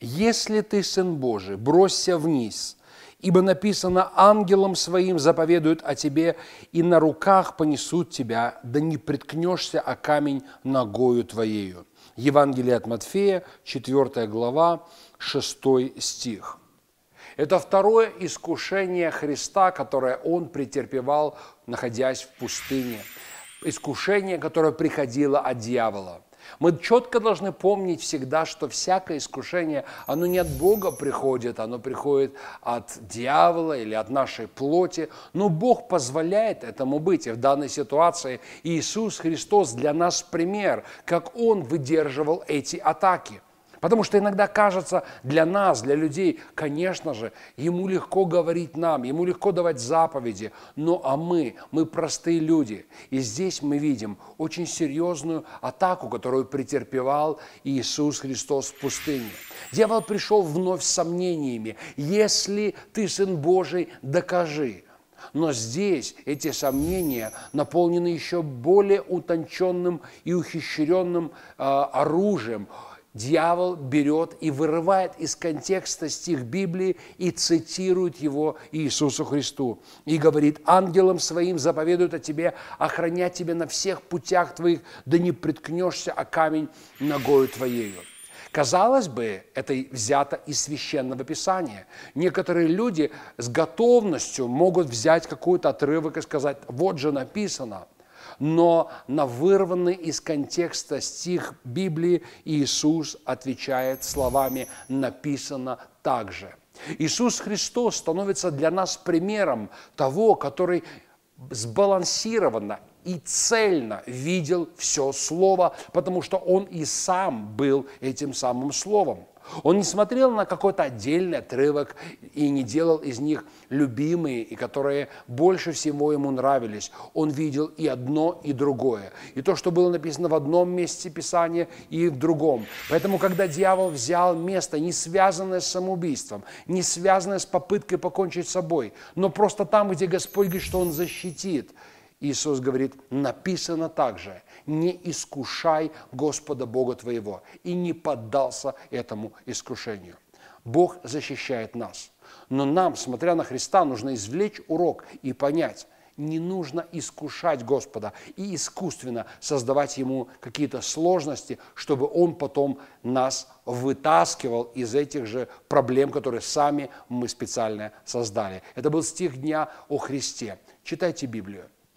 если ты сын Божий, бросься вниз, ибо написано, ангелом своим заповедуют о тебе, и на руках понесут тебя, да не приткнешься о камень ногою твоею. Евангелие от Матфея, 4 глава, 6 стих. Это второе искушение Христа, которое Он претерпевал, находясь в пустыне. Искушение, которое приходило от дьявола – мы четко должны помнить всегда, что всякое искушение, оно не от Бога приходит, оно приходит от дьявола или от нашей плоти, но Бог позволяет этому быть. И в данной ситуации Иисус Христос для нас пример, как Он выдерживал эти атаки – Потому что иногда кажется для нас, для людей, конечно же, ему легко говорить нам, ему легко давать заповеди, но а мы, мы простые люди. И здесь мы видим очень серьезную атаку, которую претерпевал Иисус Христос в пустыне. Дьявол пришел вновь с сомнениями. Если ты Сын Божий, докажи. Но здесь эти сомнения наполнены еще более утонченным и ухищренным э, оружием, дьявол берет и вырывает из контекста стих Библии и цитирует его Иисусу Христу. И говорит, ангелам своим заповедуют о тебе, охранять тебя на всех путях твоих, да не приткнешься о камень ногою твоею. Казалось бы, это взято из священного писания. Некоторые люди с готовностью могут взять какой-то отрывок и сказать, вот же написано – но на вырванный из контекста стих Библии Иисус отвечает словами «написано также». Иисус Христос становится для нас примером того, который сбалансированно и цельно видел все Слово, потому что Он и сам был этим самым Словом. Он не смотрел на какой-то отдельный отрывок и не делал из них любимые, и которые больше всего ему нравились. Он видел и одно, и другое. И то, что было написано в одном месте Писания, и в другом. Поэтому, когда дьявол взял место, не связанное с самоубийством, не связанное с попыткой покончить с собой, но просто там, где Господь говорит, что Он защитит, Иисус говорит, написано также, не искушай Господа Бога твоего, и не поддался этому искушению. Бог защищает нас. Но нам, смотря на Христа, нужно извлечь урок и понять, не нужно искушать Господа и искусственно создавать Ему какие-то сложности, чтобы Он потом нас вытаскивал из этих же проблем, которые сами мы специально создали. Это был стих дня о Христе. Читайте Библию